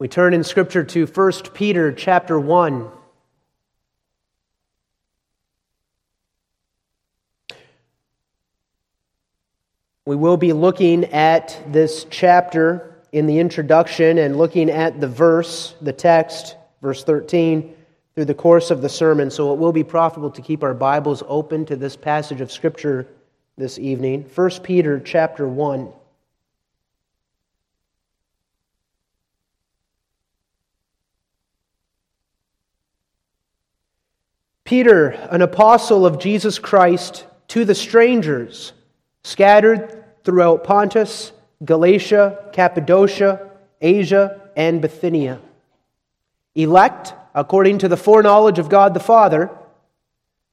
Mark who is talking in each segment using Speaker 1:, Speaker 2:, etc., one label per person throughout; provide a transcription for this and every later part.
Speaker 1: We turn in Scripture to 1 Peter chapter 1. We will be looking at this chapter in the introduction and looking at the verse, the text, verse 13, through the course of the sermon. So it will be profitable to keep our Bibles open to this passage of Scripture this evening. 1 Peter chapter 1. Peter, an apostle of Jesus Christ, to the strangers scattered throughout Pontus, Galatia, Cappadocia, Asia, and Bithynia. Elect, according to the foreknowledge of God the Father,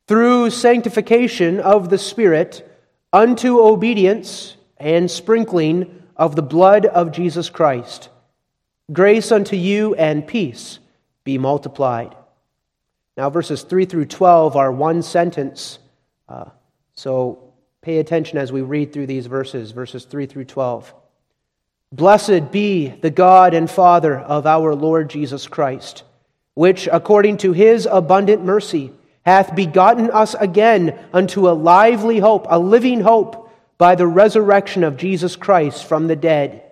Speaker 1: through sanctification of the Spirit, unto obedience and sprinkling of the blood of Jesus Christ. Grace unto you and peace be multiplied. Now, verses 3 through 12 are one sentence. Uh, so pay attention as we read through these verses, verses 3 through 12. Blessed be the God and Father of our Lord Jesus Christ, which, according to his abundant mercy, hath begotten us again unto a lively hope, a living hope, by the resurrection of Jesus Christ from the dead,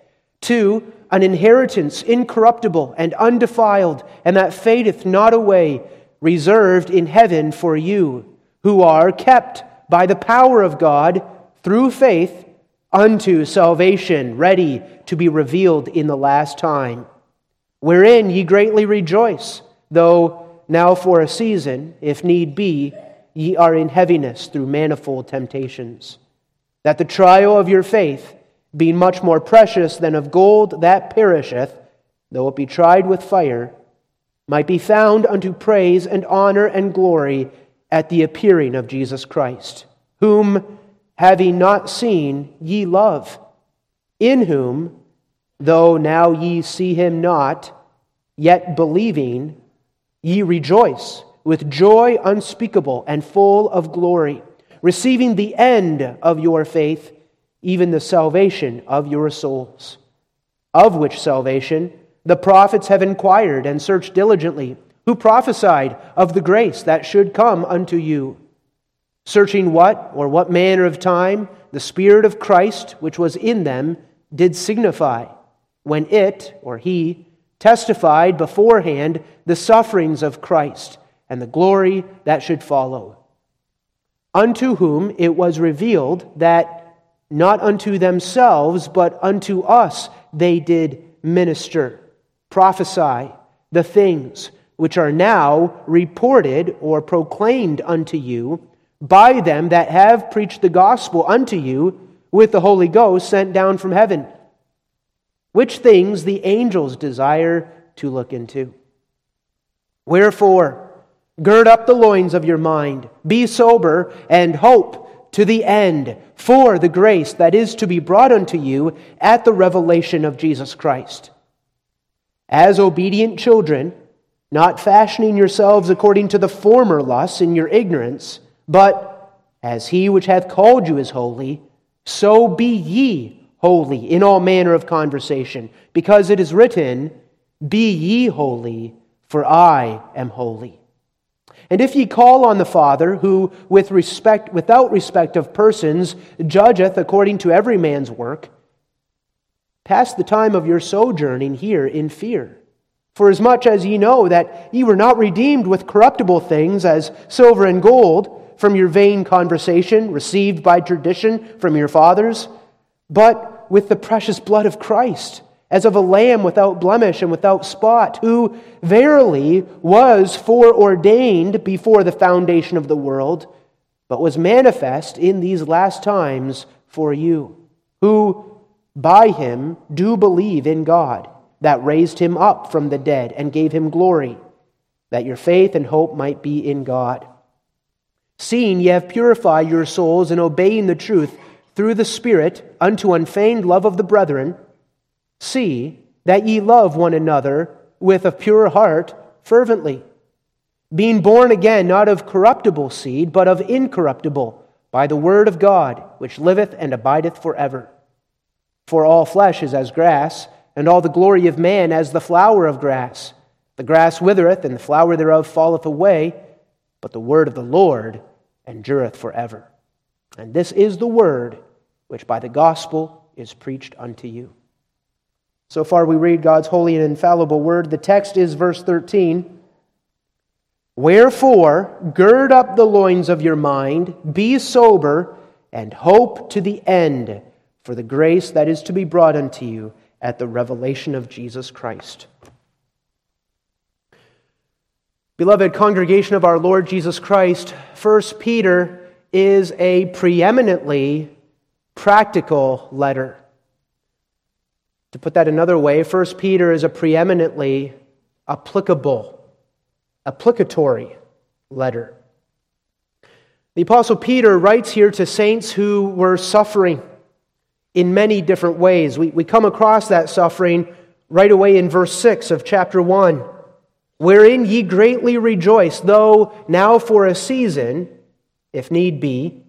Speaker 1: to an inheritance incorruptible and undefiled, and that fadeth not away reserved in heaven for you, who are kept by the power of God through faith unto salvation, ready to be revealed in the last time, wherein ye greatly rejoice, though now for a season, if need be, ye are in heaviness through manifold temptations, that the trial of your faith, being much more precious than of gold that perisheth, though it be tried with fire, might be found unto praise and honor and glory at the appearing of Jesus Christ, whom, having not seen, ye love, in whom, though now ye see him not, yet believing, ye rejoice with joy unspeakable and full of glory, receiving the end of your faith, even the salvation of your souls, of which salvation, the prophets have inquired and searched diligently, who prophesied of the grace that should come unto you, searching what or what manner of time the Spirit of Christ, which was in them, did signify, when it, or he, testified beforehand the sufferings of Christ and the glory that should follow. Unto whom it was revealed that not unto themselves, but unto us they did minister prophesy the things which are now reported or proclaimed unto you by them that have preached the gospel unto you with the Holy Ghost sent down from heaven, which things the angels desire to look into. Wherefore, gird up the loins of your mind, be sober, and hope to the end for the grace that is to be brought unto you at the revelation of Jesus Christ as obedient children, not fashioning yourselves according to the former lusts in your ignorance, but as he which hath called you is holy, so be ye holy in all manner of conversation, because it is written, Be ye holy, for I am holy. And if ye call on the Father, who with respect without respect of persons judgeth according to every man's work, Pass the time of your sojourning here in fear. For as much as ye know that ye were not redeemed with corruptible things as silver and gold from your vain conversation received by tradition from your fathers, but with the precious blood of Christ, as of a lamb without blemish and without spot, who verily was foreordained before the foundation of the world, but was manifest in these last times for you, who by him do believe in God, that raised him up from the dead and gave him glory, that your faith and hope might be in God. Seeing ye have purified your souls in obeying the truth through the Spirit unto unfeigned love of the brethren, see that ye love one another with a pure heart fervently, being born again not of corruptible seed, but of incorruptible, by the word of God, which liveth and abideth forever. For all flesh is as grass, and all the glory of man as the flower of grass. The grass withereth, and the flower thereof falleth away, but the word of the Lord endureth forever. And this is the word which by the gospel is preached unto you. So far, we read God's holy and infallible word. The text is verse 13. Wherefore, gird up the loins of your mind, be sober, and hope to the end for the grace that is to be brought unto you at the revelation of Jesus Christ. Beloved congregation of our Lord Jesus Christ, 1 Peter is a preeminently practical letter. To put that another way, 1 Peter is a preeminently applicable, applicatory letter. The Apostle Peter writes here to saints who were suffering in many different ways. We, we come across that suffering right away in verse 6 of chapter 1 wherein ye greatly rejoice, though now for a season, if need be,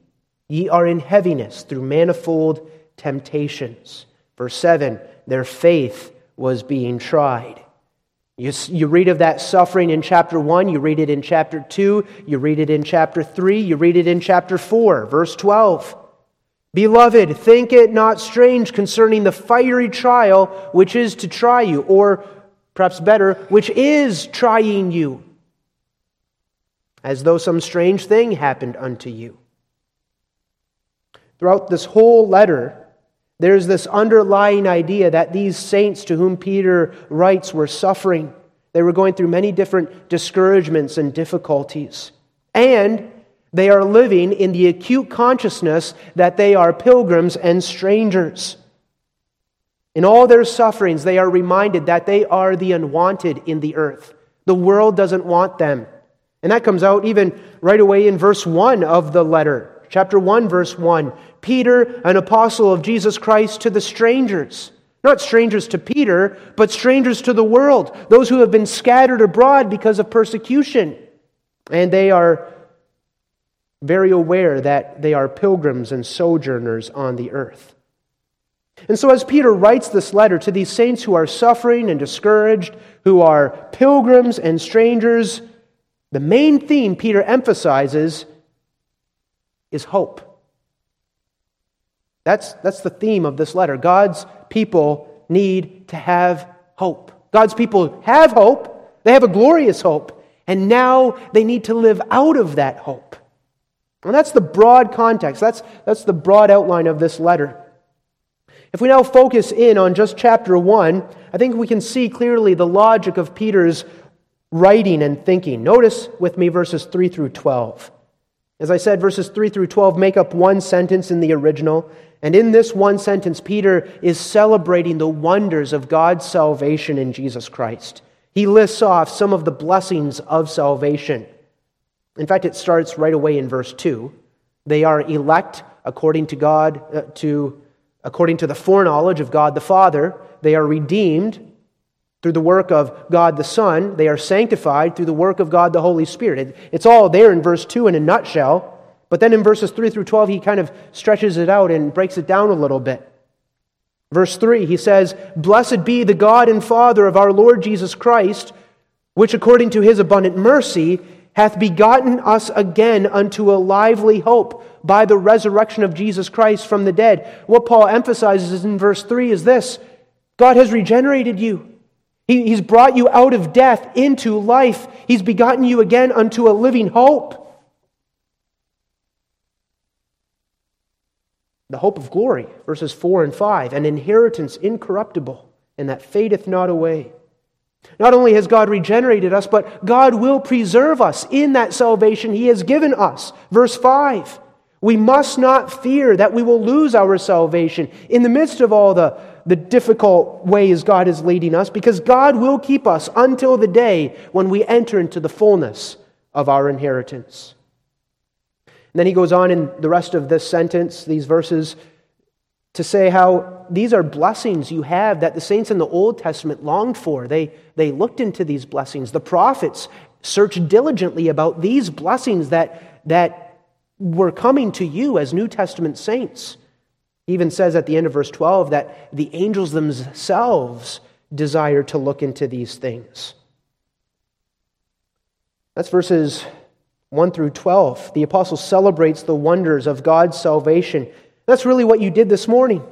Speaker 1: ye are in heaviness through manifold temptations. Verse 7 their faith was being tried. You, you read of that suffering in chapter 1, you read it in chapter 2, you read it in chapter 3, you read it in chapter 4, verse 12. Beloved, think it not strange concerning the fiery trial which is to try you, or perhaps better, which is trying you, as though some strange thing happened unto you. Throughout this whole letter, there's this underlying idea that these saints to whom Peter writes were suffering. They were going through many different discouragements and difficulties. And they are living in the acute consciousness that they are pilgrims and strangers. In all their sufferings, they are reminded that they are the unwanted in the earth. The world doesn't want them. And that comes out even right away in verse 1 of the letter. Chapter 1, verse 1. Peter, an apostle of Jesus Christ, to the strangers. Not strangers to Peter, but strangers to the world. Those who have been scattered abroad because of persecution. And they are very aware that they are pilgrims and sojourners on the earth. And so, as Peter writes this letter to these saints who are suffering and discouraged, who are pilgrims and strangers, the main theme Peter emphasizes is hope. That's, that's the theme of this letter. God's people need to have hope. God's people have hope, they have a glorious hope, and now they need to live out of that hope. And that's the broad context, that's, that's the broad outline of this letter. If we now focus in on just chapter 1, I think we can see clearly the logic of Peter's writing and thinking. Notice with me verses 3 through 12. As I said, verses 3 through 12 make up one sentence in the original. And in this one sentence, Peter is celebrating the wonders of God's salvation in Jesus Christ. He lists off some of the blessings of salvation. In fact, it starts right away in verse 2. They are elect according to God, uh, to according to the foreknowledge of God the Father. They are redeemed through the work of God the Son. They are sanctified through the work of God the Holy Spirit. it's all there in verse 2 in a nutshell. But then in verses 3 through 12, he kind of stretches it out and breaks it down a little bit. Verse 3, he says, Blessed be the God and Father of our Lord Jesus Christ, which according to his abundant mercy hath begotten us again unto a lively hope by the resurrection of Jesus Christ from the dead. What Paul emphasizes in verse 3 is this God has regenerated you. He, he's brought you out of death into life. He's begotten you again unto a living hope. The hope of glory, verses 4 and 5, an inheritance incorruptible and that fadeth not away. Not only has God regenerated us, but God will preserve us in that salvation He has given us. Verse 5 We must not fear that we will lose our salvation in the midst of all the, the difficult ways God is leading us, because God will keep us until the day when we enter into the fullness of our inheritance. And then he goes on in the rest of this sentence, these verses, to say how these are blessings you have that the saints in the Old Testament longed for. They, they looked into these blessings. The prophets searched diligently about these blessings that, that were coming to you as New Testament saints. He even says at the end of verse 12 that the angels themselves desire to look into these things. That's verses 1 through 12. The apostle celebrates the wonders of God's salvation. That's really what you did this morning.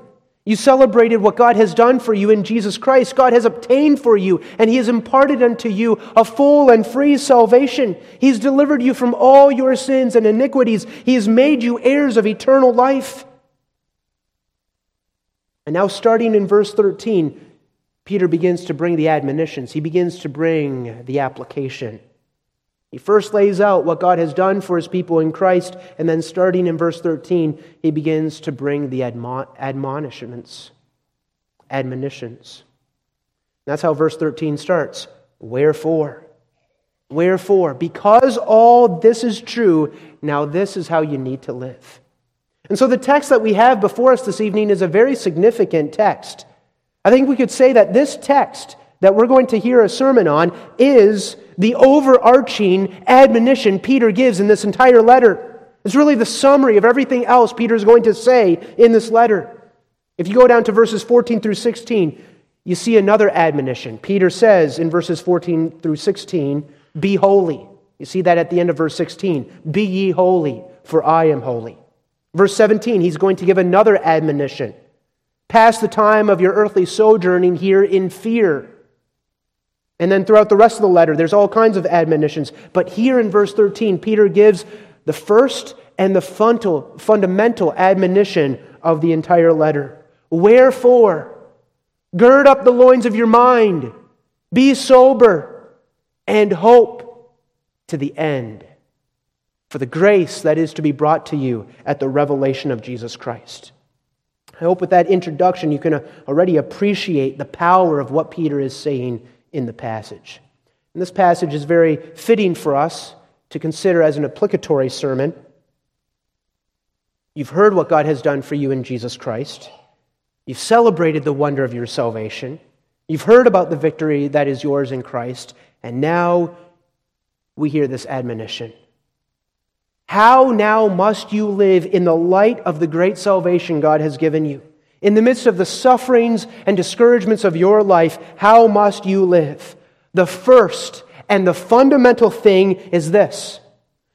Speaker 1: You celebrated what God has done for you in Jesus Christ. God has obtained for you, and He has imparted unto you a full and free salvation. He's delivered you from all your sins and iniquities. He has made you heirs of eternal life. And now, starting in verse 13, Peter begins to bring the admonitions, he begins to bring the application. He first lays out what God has done for his people in Christ, and then starting in verse 13, he begins to bring the admon- admonishments, admonitions. That's how verse 13 starts. Wherefore? Wherefore? Because all this is true, now this is how you need to live. And so the text that we have before us this evening is a very significant text. I think we could say that this text that we're going to hear a sermon on is the overarching admonition Peter gives in this entire letter. It's really the summary of everything else Peter is going to say in this letter. If you go down to verses 14 through 16, you see another admonition. Peter says in verses 14 through 16, Be holy. You see that at the end of verse 16. Be ye holy, for I am holy. Verse 17, he's going to give another admonition. Pass the time of your earthly sojourning here in fear. And then throughout the rest of the letter, there's all kinds of admonitions. But here in verse 13, Peter gives the first and the fundamental admonition of the entire letter. Wherefore, gird up the loins of your mind, be sober, and hope to the end for the grace that is to be brought to you at the revelation of Jesus Christ. I hope with that introduction you can uh, already appreciate the power of what Peter is saying in the passage. And this passage is very fitting for us to consider as an applicatory sermon. You've heard what God has done for you in Jesus Christ. You've celebrated the wonder of your salvation. You've heard about the victory that is yours in Christ. And now we hear this admonition. How now must you live in the light of the great salvation God has given you? In the midst of the sufferings and discouragements of your life, how must you live? The first and the fundamental thing is this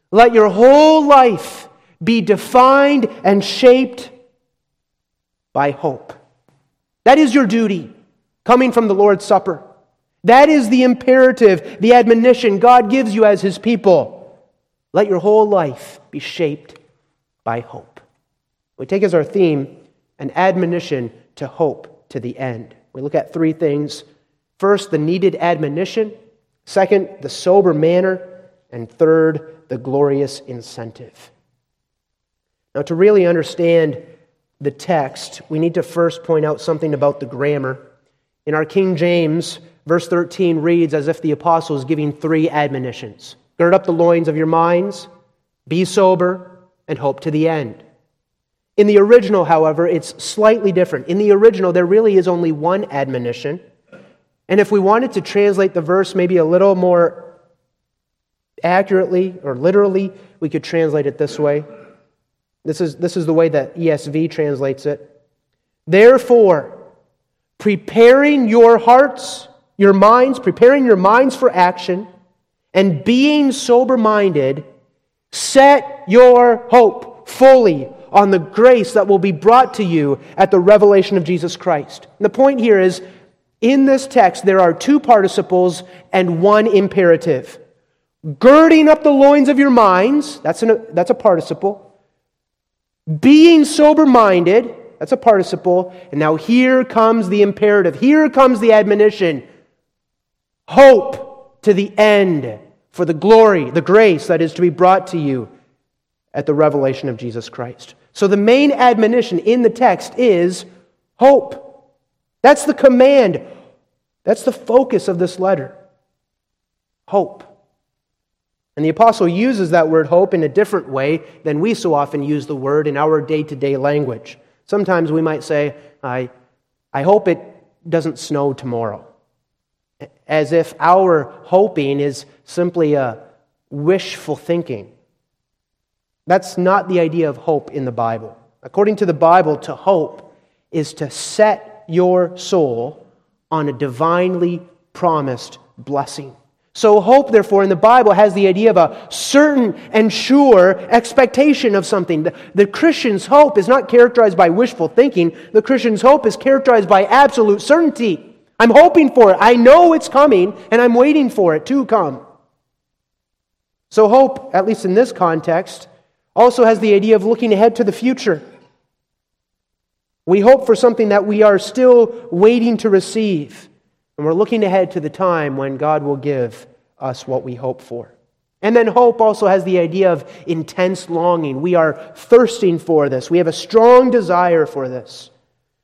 Speaker 1: let your whole life be defined and shaped by hope. That is your duty coming from the Lord's Supper. That is the imperative, the admonition God gives you as His people. Let your whole life be shaped by hope. We take as our theme an admonition to hope to the end. We look at three things. First, the needed admonition. Second, the sober manner. And third, the glorious incentive. Now, to really understand the text, we need to first point out something about the grammar. In our King James, verse 13 reads as if the apostle is giving three admonitions Gird up the loins of your minds, be sober, and hope to the end. In the original, however, it's slightly different. In the original, there really is only one admonition. And if we wanted to translate the verse maybe a little more accurately or literally, we could translate it this way. This is, this is the way that ESV translates it. Therefore, preparing your hearts, your minds, preparing your minds for action, and being sober minded, set your hope fully on the grace that will be brought to you at the revelation of Jesus Christ. And the point here is in this text, there are two participles and one imperative. Girding up the loins of your minds, that's, an, that's a participle. Being sober minded, that's a participle. And now here comes the imperative. Here comes the admonition. Hope to the end for the glory, the grace that is to be brought to you at the revelation of Jesus Christ. So the main admonition in the text is hope. That's the command. That's the focus of this letter. Hope. And the apostle uses that word hope in a different way than we so often use the word in our day to day language. Sometimes we might say, I, I hope it doesn't snow tomorrow. As if our hoping is simply a wishful thinking. That's not the idea of hope in the Bible. According to the Bible, to hope is to set your soul on a divinely promised blessing. So, hope, therefore, in the Bible has the idea of a certain and sure expectation of something. The, the, Christian's hope is not characterized by wishful thinking, the Christian's hope is characterized by absolute certainty. I'm hoping for it. I know it's coming, and I'm waiting for it to come. So, hope, at least in this context, also has the idea of looking ahead to the future. We hope for something that we are still waiting to receive. And we're looking ahead to the time when God will give us what we hope for. And then hope also has the idea of intense longing. We are thirsting for this, we have a strong desire for this.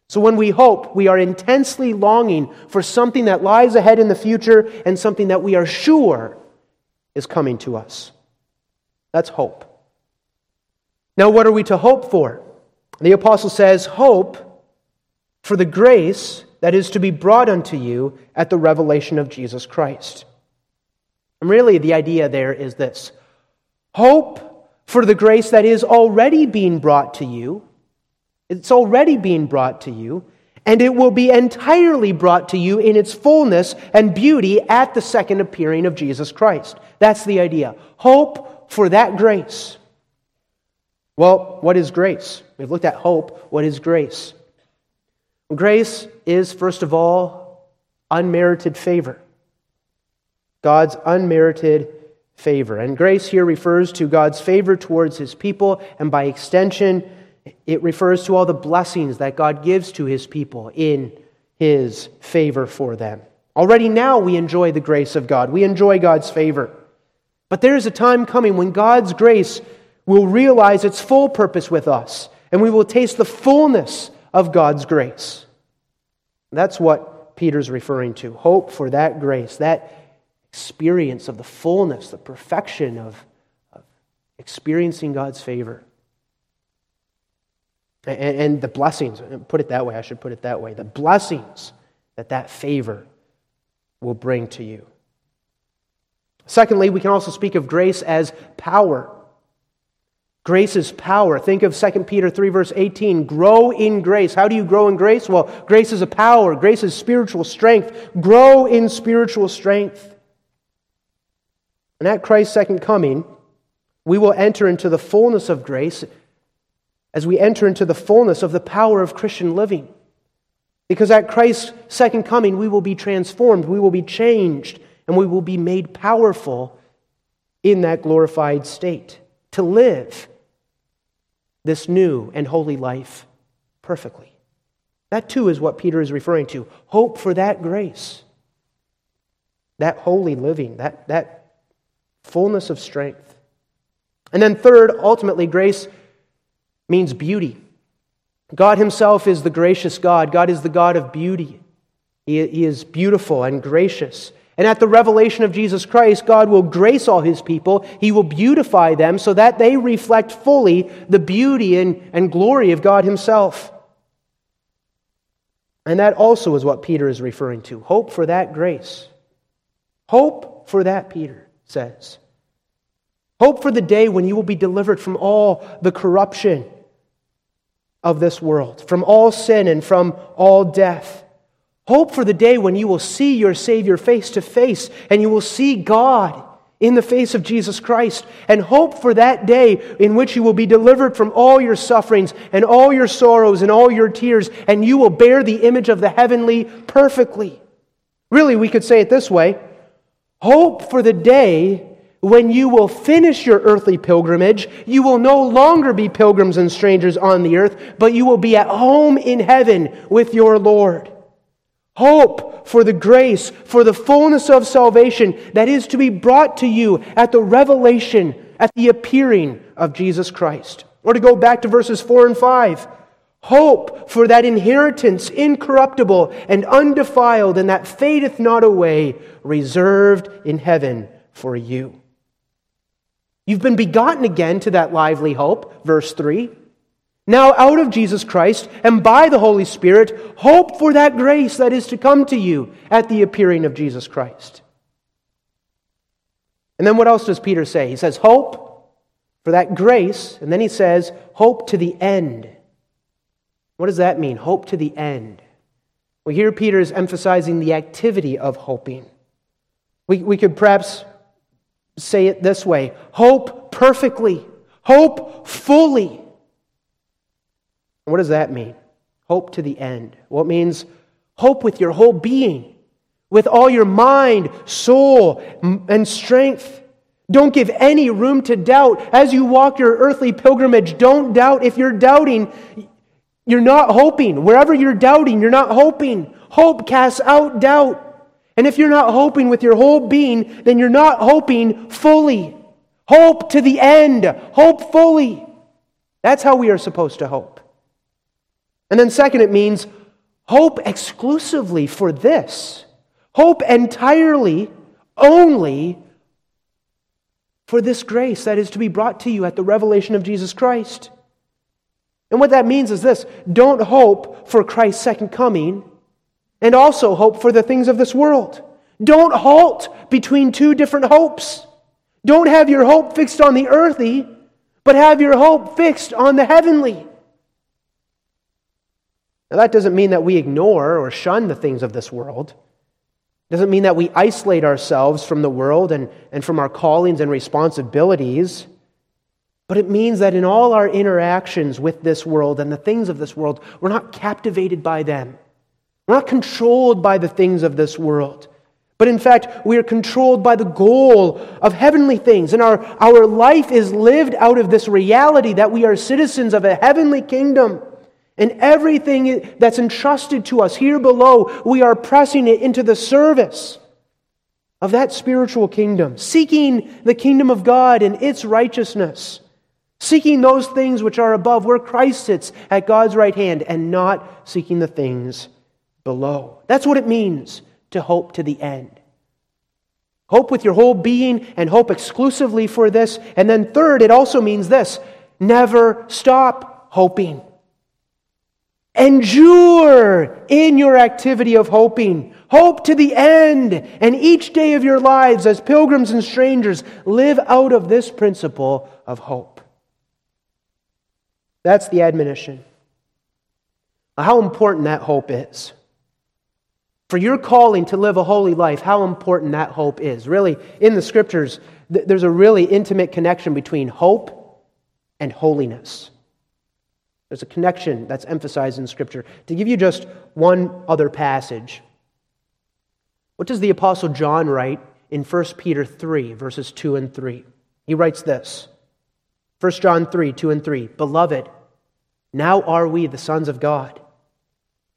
Speaker 1: So when we hope, we are intensely longing for something that lies ahead in the future and something that we are sure is coming to us. That's hope. Now, what are we to hope for? The apostle says, Hope for the grace that is to be brought unto you at the revelation of Jesus Christ. And really, the idea there is this hope for the grace that is already being brought to you. It's already being brought to you, and it will be entirely brought to you in its fullness and beauty at the second appearing of Jesus Christ. That's the idea. Hope for that grace. Well, what is grace? We've looked at hope. What is grace? Grace is, first of all, unmerited favor. God's unmerited favor. And grace here refers to God's favor towards his people, and by extension, it refers to all the blessings that God gives to his people in his favor for them. Already now we enjoy the grace of God, we enjoy God's favor. But there is a time coming when God's grace will realize its full purpose with us, and we will taste the fullness of God's grace. That's what Peter's referring to. Hope for that grace, that experience of the fullness, the perfection of, of experiencing God's favor. And, and the blessings, put it that way, I should put it that way, the blessings that that favor will bring to you. Secondly, we can also speak of grace as power. Grace is power. Think of 2 Peter 3, verse 18. Grow in grace. How do you grow in grace? Well, grace is a power, grace is spiritual strength. Grow in spiritual strength. And at Christ's second coming, we will enter into the fullness of grace as we enter into the fullness of the power of Christian living. Because at Christ's second coming, we will be transformed, we will be changed, and we will be made powerful in that glorified state to live this new and holy life perfectly. That too is what Peter is referring to. Hope for that grace, that holy living, that, that fullness of strength. And then, third, ultimately, grace means beauty. God Himself is the gracious God. God is the God of beauty. He, is beautiful and gracious. And at the revelation of Jesus Christ, God will grace all his people. He will beautify them so that they reflect fully the beauty and, and glory of God himself. And that also is what Peter is referring to. Hope for that grace. Hope for that, Peter says. Hope for the day when you will be delivered from all the corruption of this world, from all sin and from all death. Hope for the day when you will see your Savior face to face and you will see God in the face of Jesus Christ. And hope for that day in which you will be delivered from all your sufferings and all your sorrows and all your tears, and you will bear the image of the heavenly perfectly. Really, we could say it this way Hope for the day when you will finish your earthly pilgrimage, you will no longer be pilgrims and strangers on the earth, but you will be at home in heaven with your Lord. Hope for the grace, for the fullness of salvation that is to be brought to you at the revelation, at the appearing of Jesus Christ. Or to go back to verses 4 and 5. Hope for that inheritance incorruptible and undefiled and that fadeth not away, reserved in heaven for you. You've been begotten again to that lively hope, verse 3. Now, out of Jesus Christ and by the Holy Spirit, hope for that grace that is to come to you at the appearing of Jesus Christ. And then what else does Peter say? He says, Hope for that grace, and then he says, Hope to the end. What does that mean? Hope to the end. Well, here Peter is emphasizing the activity of hoping. We, we could perhaps say it this way hope perfectly, hope fully. What does that mean? Hope to the end. Well, it means hope with your whole being, with all your mind, soul, and strength. Don't give any room to doubt. As you walk your earthly pilgrimage, don't doubt. If you're doubting, you're not hoping. Wherever you're doubting, you're not hoping. Hope casts out doubt. And if you're not hoping with your whole being, then you're not hoping fully. Hope to the end. Hope fully. That's how we are supposed to hope. And then, second, it means hope exclusively for this. Hope entirely, only for this grace that is to be brought to you at the revelation of Jesus Christ. And what that means is this don't hope for Christ's second coming, and also hope for the things of this world. Don't halt between two different hopes. Don't have your hope fixed on the earthly, but have your hope fixed on the heavenly. Now, that doesn't mean that we ignore or shun the things of this world. It doesn't mean that we isolate ourselves from the world and, and from our callings and responsibilities. But it means that in all our interactions with this world and the things of this world, we're not captivated by them. We're not controlled by the things of this world. But in fact, we are controlled by the goal of heavenly things. And our, our life is lived out of this reality that we are citizens of a heavenly kingdom. And everything that's entrusted to us here below, we are pressing it into the service of that spiritual kingdom, seeking the kingdom of God and its righteousness, seeking those things which are above, where Christ sits at God's right hand, and not seeking the things below. That's what it means to hope to the end. Hope with your whole being and hope exclusively for this. And then, third, it also means this never stop hoping. Endure in your activity of hoping. Hope to the end. And each day of your lives, as pilgrims and strangers, live out of this principle of hope. That's the admonition. How important that hope is for your calling to live a holy life, how important that hope is. Really, in the scriptures, th- there's a really intimate connection between hope and holiness. There's a connection that's emphasized in scripture. To give you just one other passage, what does the Apostle John write in 1 Peter 3, verses 2 and 3? He writes this 1 John 3, 2 and 3 Beloved, now are we the sons of God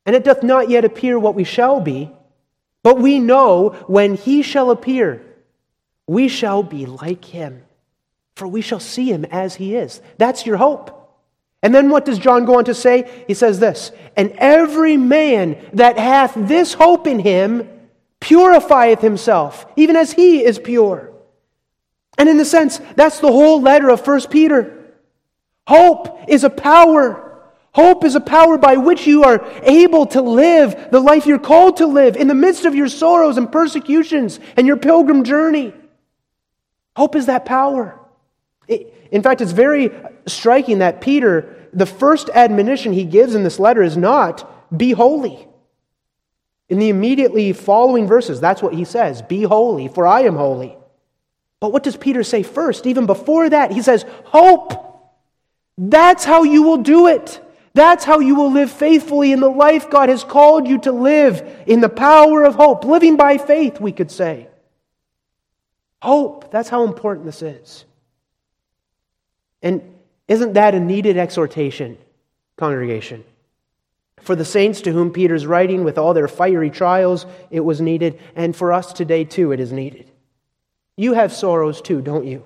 Speaker 1: and it doth not yet appear what we shall be, but we know when he shall appear, we shall be like him, for we shall see him as he is. That's your hope. And then what does John go on to say? He says this And every man that hath this hope in him purifieth himself, even as he is pure. And in a sense, that's the whole letter of 1 Peter. Hope is a power Hope is a power by which you are able to live the life you're called to live in the midst of your sorrows and persecutions and your pilgrim journey. Hope is that power. It, in fact, it's very striking that Peter, the first admonition he gives in this letter is not, be holy. In the immediately following verses, that's what he says be holy, for I am holy. But what does Peter say first? Even before that, he says, hope. That's how you will do it. That's how you will live faithfully in the life God has called you to live in the power of hope, living by faith, we could say. Hope, that's how important this is. And isn't that a needed exhortation, congregation? For the saints to whom Peter's writing with all their fiery trials, it was needed. And for us today, too, it is needed. You have sorrows, too, don't you?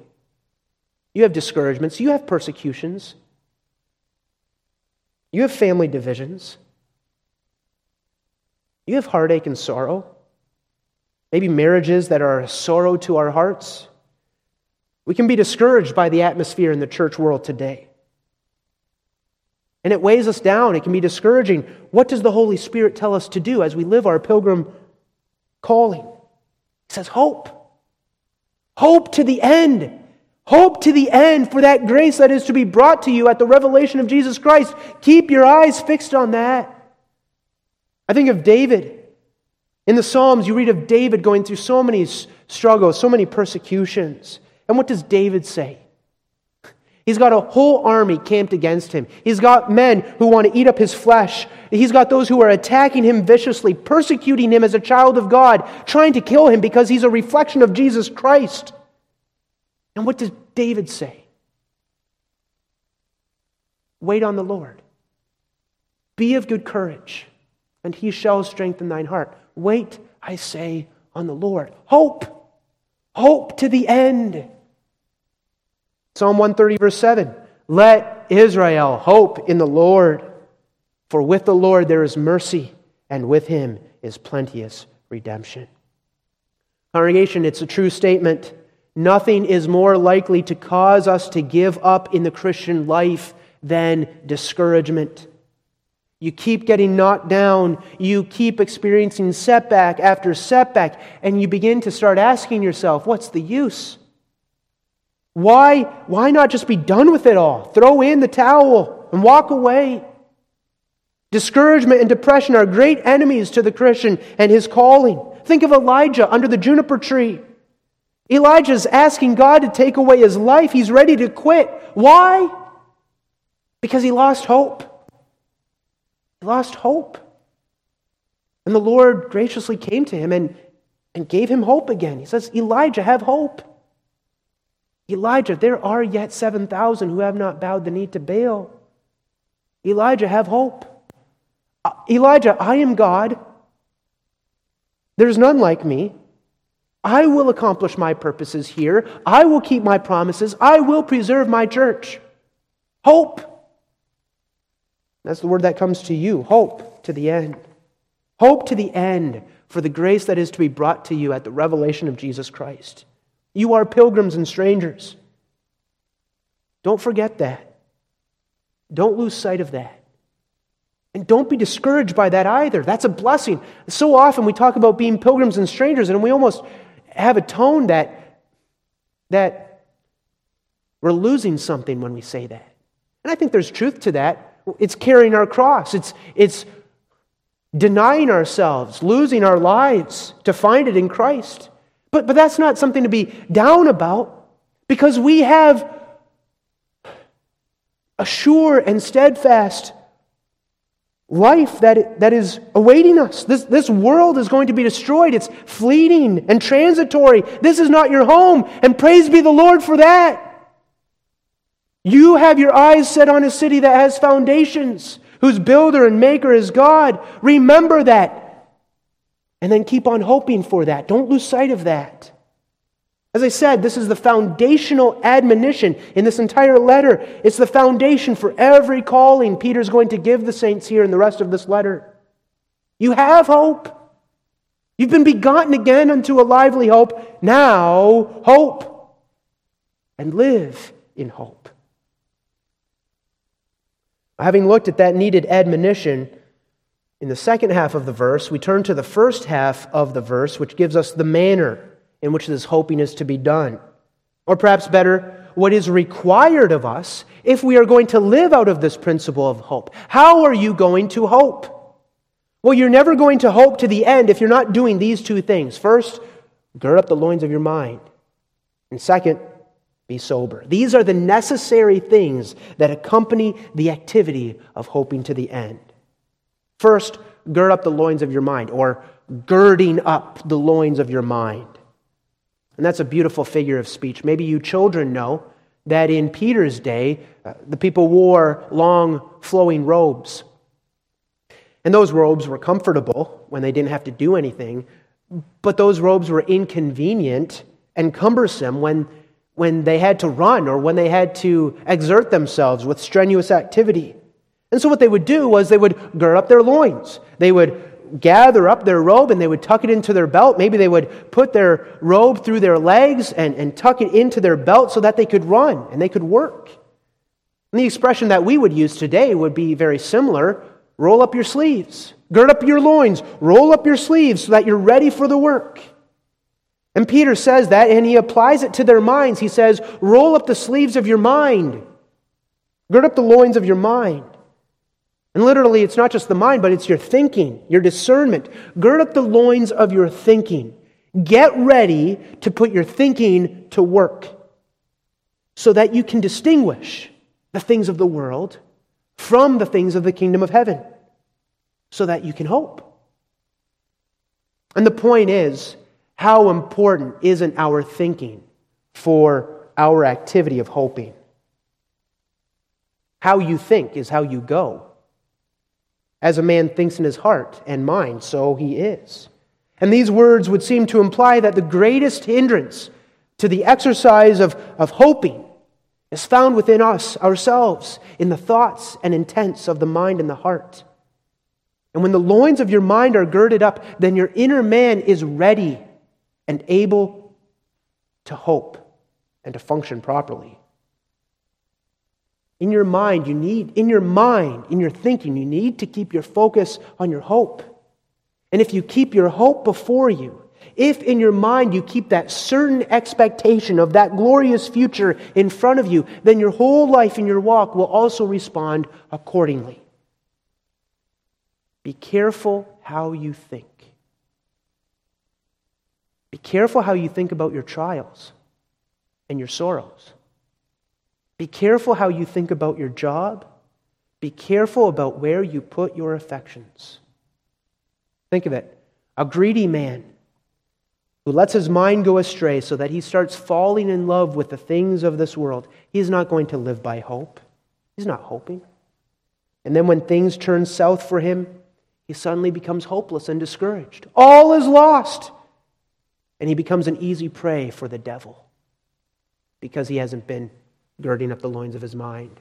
Speaker 1: You have discouragements, you have persecutions. You have family divisions. You have heartache and sorrow. Maybe marriages that are a sorrow to our hearts. We can be discouraged by the atmosphere in the church world today. And it weighs us down. It can be discouraging. What does the Holy Spirit tell us to do as we live our pilgrim calling? He says, Hope. Hope to the end. Hope to the end for that grace that is to be brought to you at the revelation of Jesus Christ. Keep your eyes fixed on that. I think of David. In the Psalms, you read of David going through so many struggles, so many persecutions. And what does David say? He's got a whole army camped against him. He's got men who want to eat up his flesh. He's got those who are attacking him viciously, persecuting him as a child of God, trying to kill him because he's a reflection of Jesus Christ. And what does David say? Wait on the Lord. Be of good courage, and he shall strengthen thine heart. Wait, I say, on the Lord. Hope. Hope to the end. Psalm 130, verse 7 Let Israel hope in the Lord, for with the Lord there is mercy, and with him is plenteous redemption. Congregation, it's a true statement. Nothing is more likely to cause us to give up in the Christian life than discouragement. You keep getting knocked down. You keep experiencing setback after setback. And you begin to start asking yourself, what's the use? Why, why not just be done with it all? Throw in the towel and walk away. Discouragement and depression are great enemies to the Christian and his calling. Think of Elijah under the juniper tree. Elijah's asking God to take away his life. He's ready to quit. Why? Because he lost hope lost hope. And the Lord graciously came to him and, and gave him hope again. He says, Elijah, have hope. Elijah, there are yet 7,000 who have not bowed the knee to Baal. Elijah, have hope. Uh, Elijah, I am God. There's none like me. I will accomplish my purposes here. I will keep my promises. I will preserve my church. Hope. That's the word that comes to you hope to the end. Hope to the end for the grace that is to be brought to you at the revelation of Jesus Christ. You are pilgrims and strangers. Don't forget that. Don't lose sight of that. And don't be discouraged by that either. That's a blessing. So often we talk about being pilgrims and strangers, and we almost have a tone that, that we're losing something when we say that. And I think there's truth to that. It's carrying our cross. It's, it's denying ourselves, losing our lives to find it in Christ. But, but that's not something to be down about because we have a sure and steadfast life that, that is awaiting us. This, this world is going to be destroyed. It's fleeting and transitory. This is not your home, and praise be the Lord for that. You have your eyes set on a city that has foundations, whose builder and maker is God. Remember that. And then keep on hoping for that. Don't lose sight of that. As I said, this is the foundational admonition in this entire letter. It's the foundation for every calling Peter's going to give the saints here in the rest of this letter. You have hope. You've been begotten again unto a lively hope. Now, hope. And live in hope. Having looked at that needed admonition, in the second half of the verse, we turn to the first half of the verse, which gives us the manner in which this hoping is to be done. Or perhaps better, what is required of us if we are going to live out of this principle of hope. How are you going to hope? Well, you're never going to hope to the end if you're not doing these two things. First, gird up the loins of your mind. And second, be sober. These are the necessary things that accompany the activity of hoping to the end. First, gird up the loins of your mind, or girding up the loins of your mind. And that's a beautiful figure of speech. Maybe you children know that in Peter's day, uh, the people wore long flowing robes. And those robes were comfortable when they didn't have to do anything, but those robes were inconvenient and cumbersome when when they had to run or when they had to exert themselves with strenuous activity. And so, what they would do was they would gird up their loins. They would gather up their robe and they would tuck it into their belt. Maybe they would put their robe through their legs and, and tuck it into their belt so that they could run and they could work. And the expression that we would use today would be very similar roll up your sleeves, gird up your loins, roll up your sleeves so that you're ready for the work. And Peter says that, and he applies it to their minds. He says, Roll up the sleeves of your mind, gird up the loins of your mind. And literally, it's not just the mind, but it's your thinking, your discernment. Gird up the loins of your thinking. Get ready to put your thinking to work so that you can distinguish the things of the world from the things of the kingdom of heaven, so that you can hope. And the point is, how important isn't our thinking for our activity of hoping? How you think is how you go. As a man thinks in his heart and mind, so he is. And these words would seem to imply that the greatest hindrance to the exercise of, of hoping is found within us, ourselves, in the thoughts and intents of the mind and the heart. And when the loins of your mind are girded up, then your inner man is ready and able to hope and to function properly. In your mind, you need, in your mind, in your thinking, you need to keep your focus on your hope. And if you keep your hope before you, if in your mind you keep that certain expectation of that glorious future in front of you, then your whole life and your walk will also respond accordingly. Be careful how you think. Be careful how you think about your trials and your sorrows. Be careful how you think about your job. Be careful about where you put your affections. Think of it. A greedy man who lets his mind go astray so that he starts falling in love with the things of this world, he's not going to live by hope. He's not hoping. And then when things turn south for him, he suddenly becomes hopeless and discouraged. All is lost. And he becomes an easy prey for the devil because he hasn't been girding up the loins of his mind.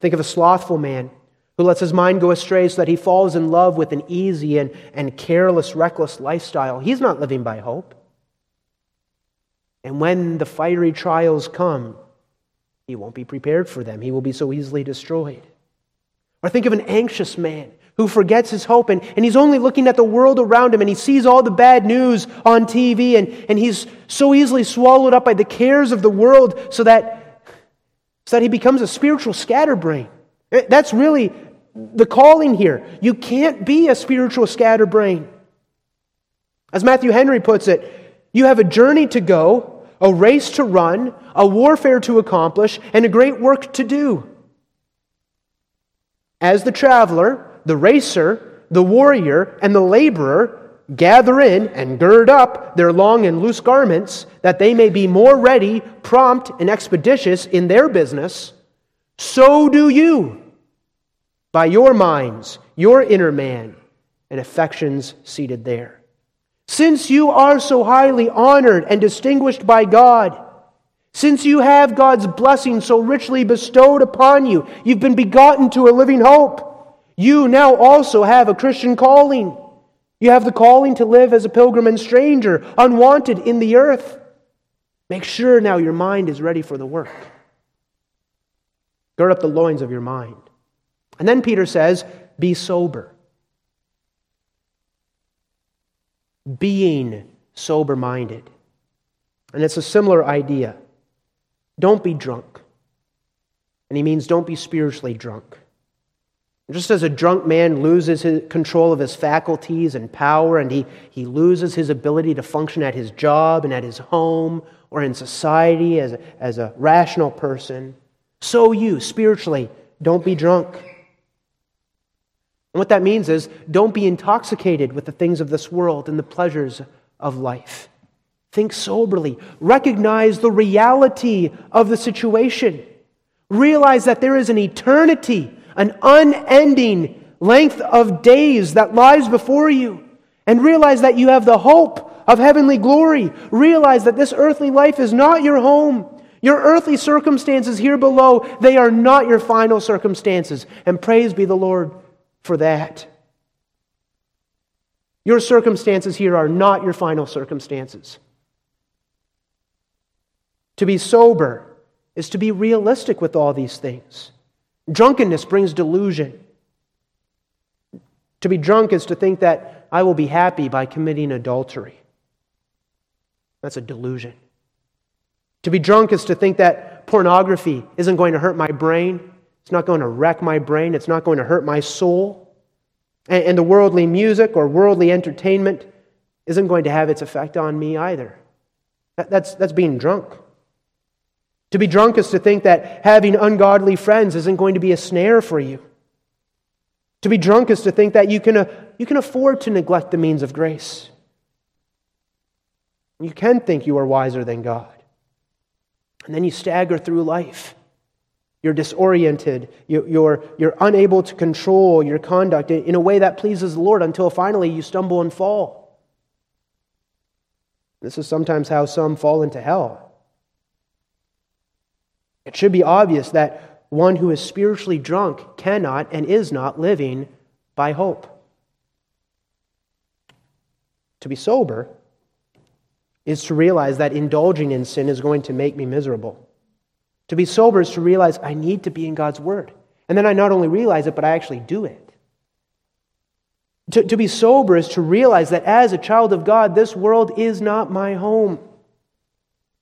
Speaker 1: Think of a slothful man who lets his mind go astray so that he falls in love with an easy and, and careless, reckless lifestyle. He's not living by hope. And when the fiery trials come, he won't be prepared for them. He will be so easily destroyed. Or think of an anxious man who forgets his hope and, and he's only looking at the world around him and he sees all the bad news on TV and, and he's so easily swallowed up by the cares of the world so that, so that he becomes a spiritual scatterbrain. Eh, that's really the calling here. You can't be a spiritual scatterbrain. As Matthew Henry puts it, you have a journey to go, a race to run, a warfare to accomplish, and a great work to do. As the traveler, the racer, the warrior, and the laborer gather in and gird up their long and loose garments, that they may be more ready, prompt, and expeditious in their business, so do you, by your minds, your inner man, and affections seated there. Since you are so highly honored and distinguished by God, since you have God's blessing so richly bestowed upon you, you've been begotten to a living hope. You now also have a Christian calling. You have the calling to live as a pilgrim and stranger, unwanted in the earth. Make sure now your mind is ready for the work. Gird up the loins of your mind. And then Peter says, Be sober. Being sober minded. And it's a similar idea. Don't be drunk. And he means don't be spiritually drunk. Just as a drunk man loses his control of his faculties and power, and he, he loses his ability to function at his job and at his home or in society as as a rational person, so you, spiritually, don't be drunk. And what that means is don't be intoxicated with the things of this world and the pleasures of life. Think soberly. Recognize the reality of the situation. Realize that there is an eternity an unending length of days that lies before you. And realize that you have the hope of heavenly glory. Realize that this earthly life is not your home. Your earthly circumstances here below, they are not your final circumstances. And praise be the Lord for that. Your circumstances here are not your final circumstances. To be sober is to be realistic with all these things. Drunkenness brings delusion. To be drunk is to think that I will be happy by committing adultery. That's a delusion. To be drunk is to think that pornography isn't going to hurt my brain, it's not going to wreck my brain, it's not going to hurt my soul. And, the worldly music or worldly entertainment isn't going to have its effect on me either. That, that's, that's being drunk. To be drunk is to think that having ungodly friends isn't going to be a snare for you. To be drunk is to think that you can, uh, you can afford to neglect the means of grace. You can think you are wiser than God. And then you stagger through life. You're disoriented. You're, you're unable to control your conduct in a way that pleases the Lord until finally you stumble and fall. This is sometimes how some fall into hell. It should be obvious that one who is spiritually drunk cannot and is not living by hope. To be sober is to realize that indulging in sin is going to make me miserable. To be sober is to realize I need to be in God's Word. And then I not only realize it, but I actually do it. To, to be sober is to realize that as a child of God, this world is not my home.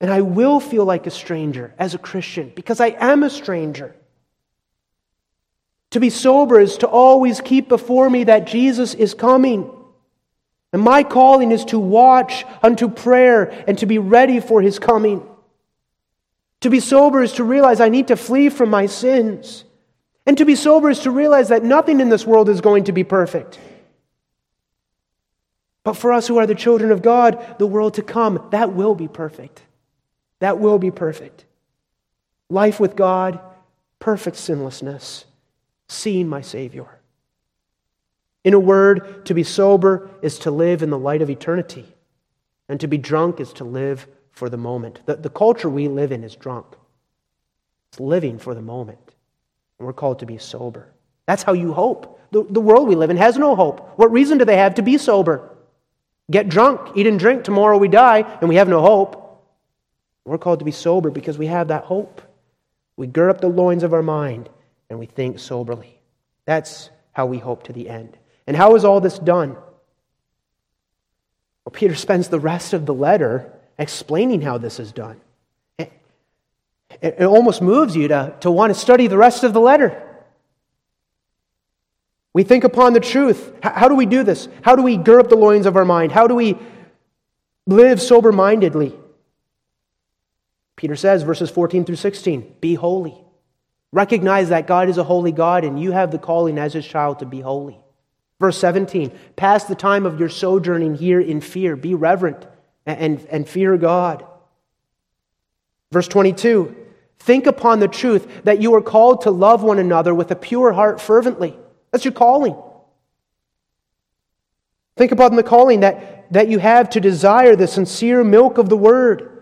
Speaker 1: And I will feel like a stranger as a Christian because I am a stranger. To be sober is to always keep before me that Jesus is coming. And my calling is to watch unto prayer and to be ready for his coming. To be sober is to realize I need to flee from my sins. And to be sober is to realize that nothing in this world is going to be perfect. But for us who are the children of God, the world to come, that will be perfect. That will be perfect. Life with God, perfect sinlessness, seeing my Savior. In a word, to be sober is to live in the light of eternity, and to be drunk is to live for the moment. The, the culture we live in is drunk, it's living for the moment. And we're called to be sober. That's how you hope. The, the world we live in has no hope. What reason do they have to be sober? Get drunk, eat and drink, tomorrow we die, and we have no hope. We're called to be sober because we have that hope. We gird up the loins of our mind and we think soberly. That's how we hope to the end. And how is all this done? Well, Peter spends the rest of the letter explaining how this is done. It, it almost moves you to, to want to study the rest of the letter. We think upon the truth. How, how do we do this? How do we gird up the loins of our mind? How do we live sober mindedly? Peter says, verses 14 through 16, be holy. Recognize that God is a holy God and you have the calling as his child to be holy. Verse 17, pass the time of your sojourning here in fear. Be reverent and, and fear God. Verse 22, think upon the truth that you are called to love one another with a pure heart fervently. That's your calling. Think upon the calling that, that you have to desire the sincere milk of the word.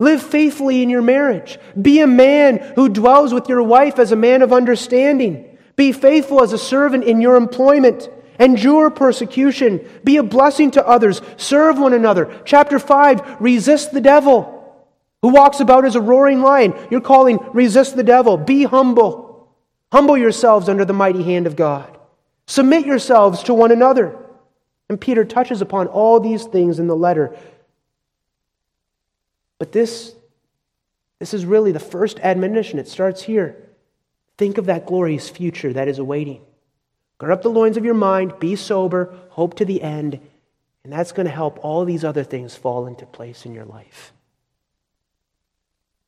Speaker 1: Live faithfully in your marriage. Be a man who dwells with your wife as a man of understanding. Be faithful as a servant in your employment. Endure persecution. Be a blessing to others. Serve one another. Chapter 5 Resist the devil who walks about as a roaring lion. Your calling resist the devil. Be humble. Humble yourselves under the mighty hand of God. Submit yourselves to one another. And Peter touches upon all these things in the letter. But this, this is really the first admonition. It starts here. Think of that glorious future that is awaiting. Gird up the loins of your mind, be sober, hope to the end, and that's going to help all these other things fall into place in your life.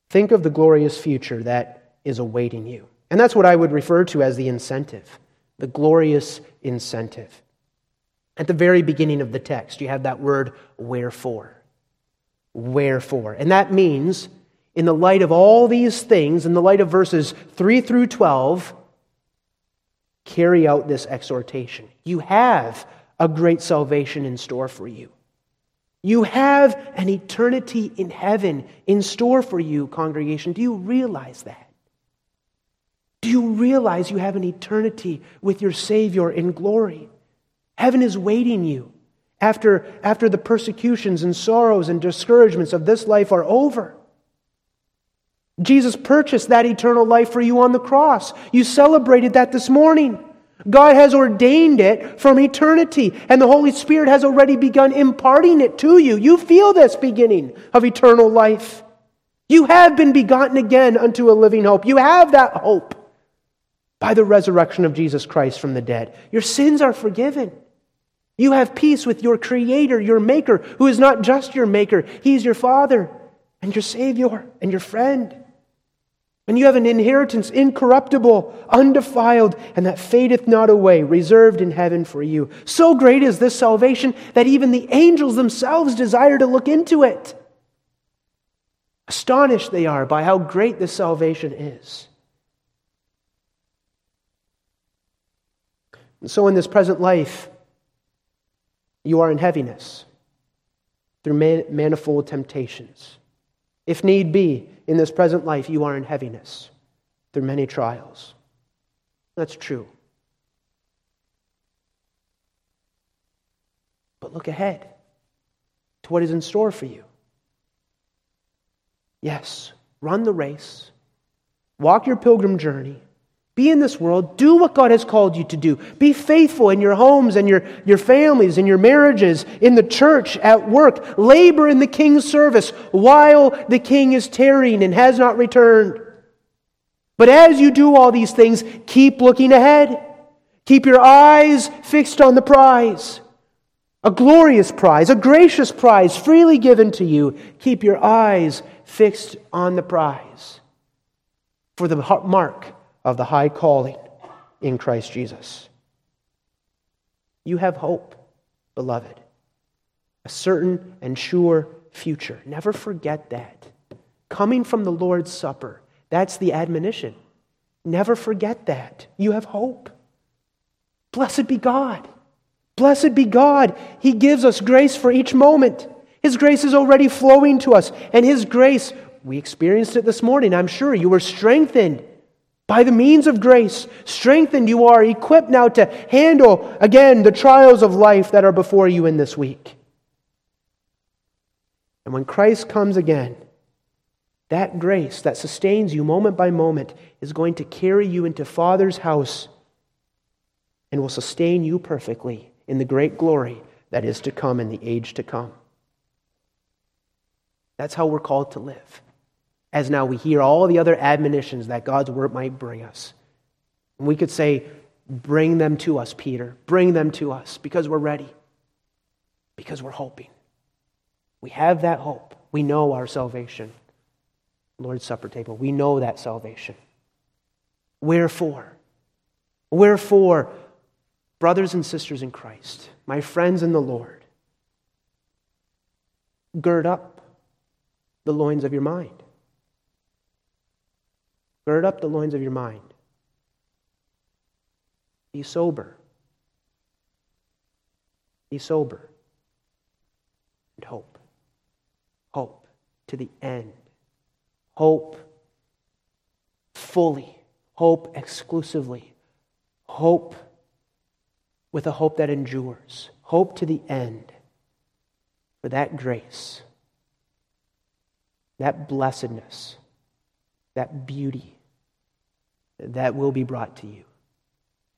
Speaker 1: Think of the glorious future that is awaiting you. And that's what I would refer to as the incentive, the glorious incentive. At the very beginning of the text, you have that word, wherefore. Wherefore. And that means, in the light of all these things, in the light of verses 3 through 12, carry out this exhortation. You have a great salvation in store for you. You have an eternity in heaven in store for you, congregation. Do you realize that? Do you realize you have an eternity with your Savior in glory? Heaven is waiting you after, after the persecutions and sorrows and discouragements of this life are over. Jesus purchased that eternal life for you on the cross. You celebrated that this morning. God has ordained it from eternity, and the Holy Spirit has already begun imparting it to you. You feel this beginning of eternal life. You have been begotten again unto a living hope. You have that hope by the resurrection of Jesus Christ from the dead. Your sins are forgiven. You have peace with your Creator, your Maker, who is not just your Maker, He's your Father and your Savior and your friend. And you have an inheritance incorruptible, undefiled, and that fadeth not away, reserved in heaven for you. So great is this salvation that even the angels themselves desire to look into it. Astonished they are by how great this salvation is. And so, in this present life, you are in heaviness through manifold temptations. If need be, in this present life, you are in heaviness through many trials. That's true. But look ahead to what is in store for you. Yes, run the race, walk your pilgrim journey, be in this world, do what God has called you to do. Be faithful in your homes and your, your families, and your marriages, in the church, at work. Labor in the king's service while the king is tarrying and has not returned. But as you do all these things, keep looking ahead. Keep your eyes fixed on the prize. A glorious prize, a gracious prize freely given to you. Keep your eyes fixed on the prize. For the mark of the high calling in Christ Jesus. You have hope, beloved, a certain and sure future. Never forget that. Coming from the Lord's Supper, that's the admonition. Never forget that. You have hope. Blessed be God. Blessed be God. He gives us grace for each moment. His grace is already flowing to us, and His grace, we experienced it this morning, I'm sure. You were strengthened by the means of grace, strengthened, you are equipped now to handle again the trials of life that are before you in this week. And when Christ comes again, that grace that sustains you moment by moment is going to carry you into Father's house and will sustain you perfectly in the great glory that is to come in the age to come. That's how we're called to live as now we hear all the other admonitions that God's word might bring us. And we could say, Bring them to us, Peter. Bring them to us because we're ready, because we're hoping. We have that hope. We know our salvation. Lord's Supper table, we know that salvation. Wherefore? Wherefore, brothers and sisters in Christ, my friends in the Lord, gird up the loins of your mind. Gird up the loins of your mind. Be sober. Be sober. And hope. Hope to the end. Hope fully. Hope exclusively. Hope with a hope that endures. Hope to the end for that grace, that blessedness that beauty that will be brought to you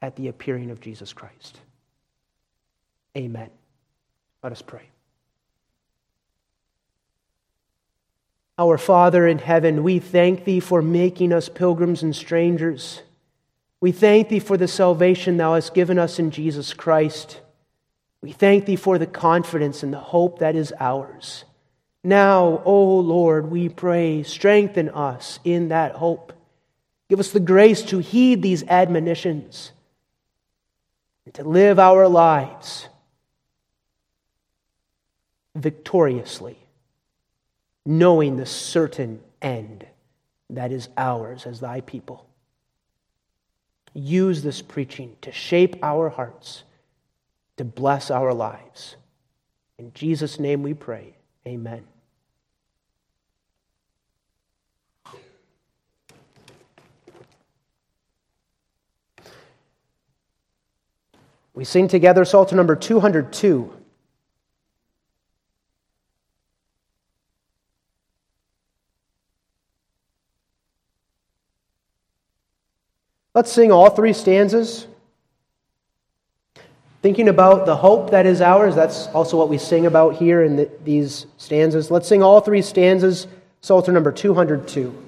Speaker 1: at the appearing of Jesus Christ. Amen. Let us pray. Our Father in heaven, we thank Thee for making us pilgrims and strangers. We thank Thee for the salvation Thou hast given us in Jesus Christ. We thank Thee for the confidence and the hope that is ours. Now, O Lord, we pray, strengthen us in that hope. Give us the grace to heed these admonitions and to live our lives victoriously, knowing the certain end that is ours as thy people. Use this preaching to shape our hearts, to bless our lives. In Jesus' name we pray. Amen. We sing together Psalter number 202. Let's sing all three stanzas Thinking about the hope that is ours, that's also what we sing about here in the, these stanzas. Let's sing all three stanzas, Psalter number 202.